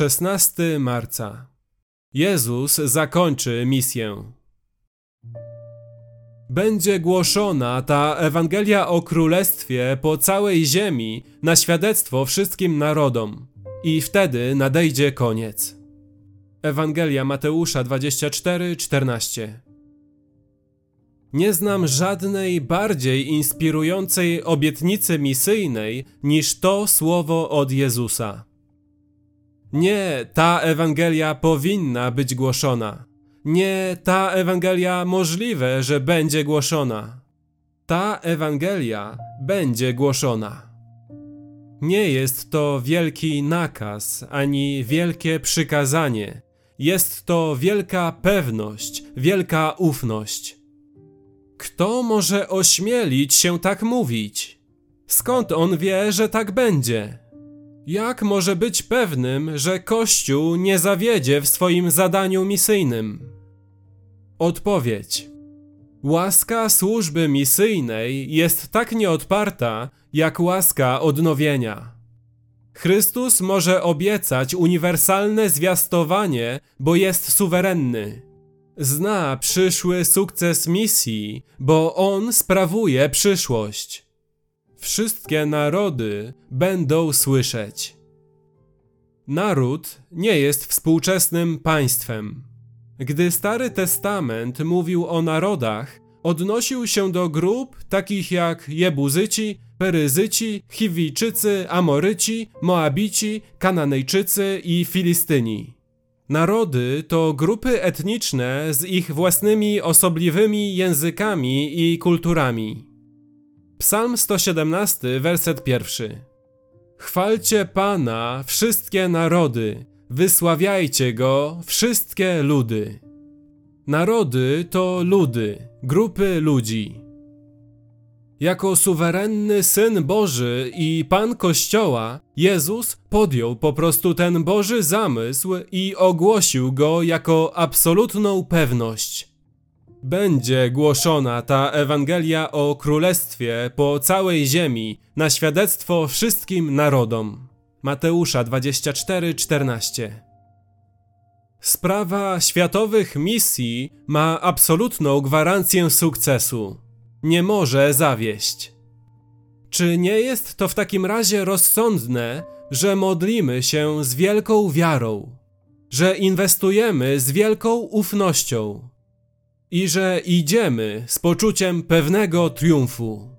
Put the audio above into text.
16 marca. Jezus zakończy misję. Będzie głoszona ta Ewangelia o Królestwie po całej ziemi na świadectwo wszystkim narodom, i wtedy nadejdzie koniec. Ewangelia Mateusza 24:14 Nie znam żadnej bardziej inspirującej obietnicy misyjnej niż to słowo od Jezusa. Nie, ta Ewangelia powinna być głoszona. Nie, ta Ewangelia możliwe, że będzie głoszona. Ta Ewangelia będzie głoszona. Nie jest to wielki nakaz ani wielkie przykazanie. Jest to wielka pewność, wielka ufność. Kto może ośmielić się tak mówić? Skąd on wie, że tak będzie? Jak może być pewnym, że Kościół nie zawiedzie w swoim zadaniu misyjnym? Odpowiedź. Łaska służby misyjnej jest tak nieodparta, jak łaska odnowienia. Chrystus może obiecać uniwersalne zwiastowanie, bo jest suwerenny. Zna przyszły sukces misji, bo On sprawuje przyszłość. Wszystkie narody będą słyszeć. Naród nie jest współczesnym państwem. Gdy Stary Testament mówił o narodach, odnosił się do grup takich jak Jebuzyci, Peryzyci, Chiwijczycy, Amoryci, Moabici, Kananejczycy i Filistyni. Narody to grupy etniczne z ich własnymi osobliwymi językami i kulturami. Psalm 117, werset pierwszy. Chwalcie Pana, wszystkie narody, wysławiajcie Go, wszystkie ludy. Narody to ludy, grupy ludzi. Jako suwerenny Syn Boży i Pan Kościoła, Jezus podjął po prostu ten Boży zamysł i ogłosił go jako absolutną pewność. Będzie głoszona ta Ewangelia o Królestwie po całej ziemi na świadectwo wszystkim narodom. Mateusza 24:14 Sprawa światowych misji ma absolutną gwarancję sukcesu. Nie może zawieść. Czy nie jest to w takim razie rozsądne, że modlimy się z wielką wiarą, że inwestujemy z wielką ufnością i że idziemy z poczuciem pewnego triumfu?